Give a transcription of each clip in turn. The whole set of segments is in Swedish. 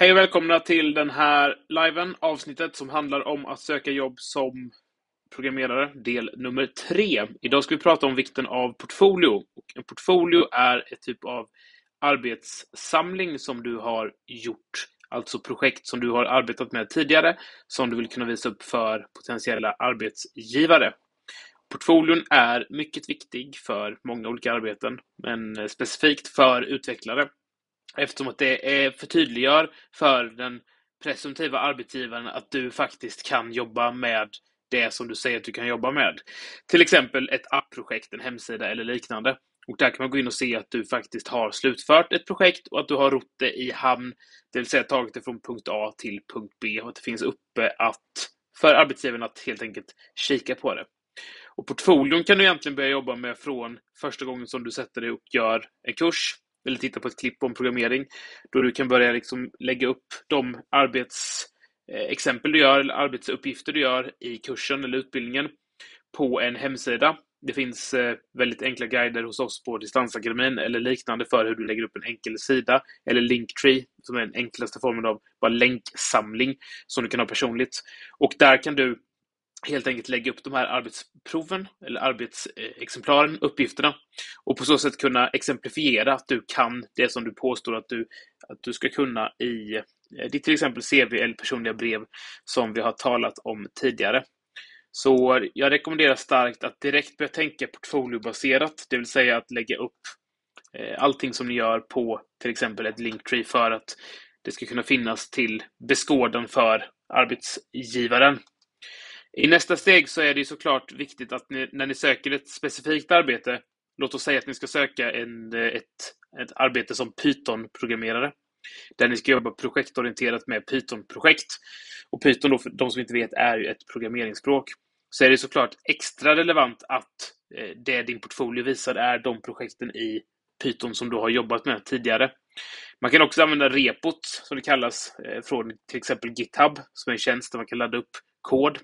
Hej och välkomna till den här liven, avsnittet som handlar om att söka jobb som programmerare, del nummer tre. Idag ska vi prata om vikten av portfolio. Och en portfolio är ett typ av arbetssamling som du har gjort, alltså projekt som du har arbetat med tidigare, som du vill kunna visa upp för potentiella arbetsgivare. Portfolion är mycket viktig för många olika arbeten, men specifikt för utvecklare. Eftersom att det är förtydliggör för den presumtiva arbetsgivaren att du faktiskt kan jobba med det som du säger att du kan jobba med. Till exempel ett appprojekt, en hemsida eller liknande. Och där kan man gå in och se att du faktiskt har slutfört ett projekt och att du har rott det i hamn, det vill säga tagit det från punkt A till punkt B och att det finns uppe att, för arbetsgivaren att helt enkelt kika på det. Och portfolion kan du egentligen börja jobba med från första gången som du sätter dig och gör en kurs eller titta på ett klipp om programmering, då du kan börja liksom lägga upp de arbetsexempel eh, du gör, eller arbetsuppgifter du gör i kursen eller utbildningen på en hemsida. Det finns eh, väldigt enkla guider hos oss på Distansakademin eller liknande för hur du lägger upp en enkel sida eller Linktree som är den enklaste formen av bara länksamling som du kan ha personligt. Och där kan du helt enkelt lägga upp de här arbetsproven eller arbetsexemplaren, uppgifterna och på så sätt kunna exemplifiera att du kan det som du påstår att du, att du ska kunna i eh, ditt till exempel CV eller personliga brev som vi har talat om tidigare. Så jag rekommenderar starkt att direkt börja tänka portfoliobaserat, det vill säga att lägga upp eh, allting som ni gör på till exempel ett Linktree för att det ska kunna finnas till beskådan för arbetsgivaren. I nästa steg så är det såklart viktigt att ni, när ni söker ett specifikt arbete, låt oss säga att ni ska söka en, ett, ett arbete som Python-programmerare, där ni ska jobba projektorienterat med Python-projekt. Och Python, då, för de som inte vet, är ju ett programmeringsspråk. Så är det såklart extra relevant att eh, det din portfolio visar är de projekten i Python som du har jobbat med tidigare. Man kan också använda repot, som det kallas, eh, från till exempel GitHub, som är en tjänst där man kan ladda upp kod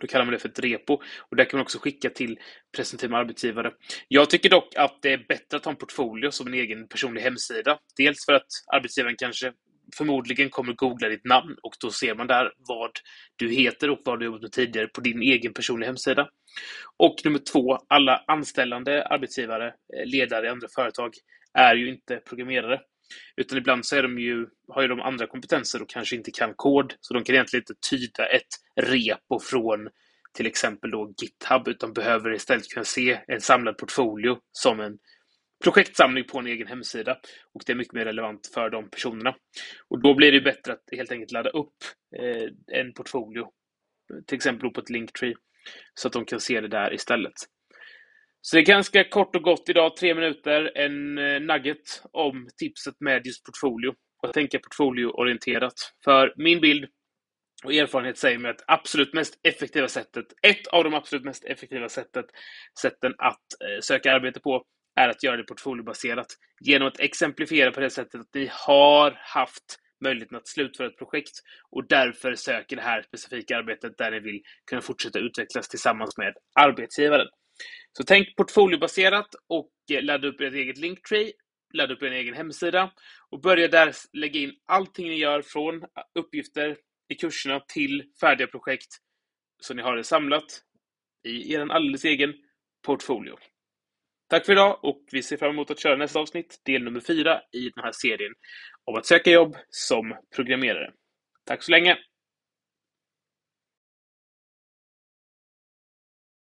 då kallar man det för ett repo och där kan man också skicka till presumtiva arbetsgivare. Jag tycker dock att det är bättre att ha en portfolio som en egen personlig hemsida. Dels för att arbetsgivaren kanske förmodligen kommer googla ditt namn och då ser man där vad du heter och vad du jobbat med tidigare på din egen personliga hemsida. Och nummer två, alla anställande arbetsgivare, eh, ledare i andra företag är ju inte programmerare. Utan ibland så är de ju, har ju de andra kompetenser och kanske inte kan kod, så de kan egentligen inte tyda ett repo från till exempel då GitHub, utan behöver istället kunna se en samlad portfolio som en projektsamling på en egen hemsida. Och det är mycket mer relevant för de personerna. Och då blir det bättre att helt enkelt ladda upp eh, en portfolio, till exempel på ett Linktree, så att de kan se det där istället. Så det är ganska kort och gott idag, tre minuter, en eh, nugget om tipset med just portfolio och tänka portfolioorienterat. För min bild och erfarenhet säger mig att absolut mest effektiva sättet, ett av de absolut mest effektiva sättet, sätten att eh, söka arbete på är att göra det portfoliobaserat. Genom att exemplifiera på det sättet att ni har haft möjligheten att slutföra ett projekt och därför söker det här specifika arbetet där ni vill kunna fortsätta utvecklas tillsammans med arbetsgivaren. Så tänk portfoliobaserat och eh, ladda upp ert eget Linktree, ladda upp er egen hemsida och börja där lägga in allting ni gör från eh, uppgifter i kurserna till färdiga projekt så ni har det samlat i er alldeles egen portfolio. Tack för idag och vi ser fram emot att köra nästa avsnitt, del nummer fyra i den här serien om att söka jobb som programmerare. Tack så länge!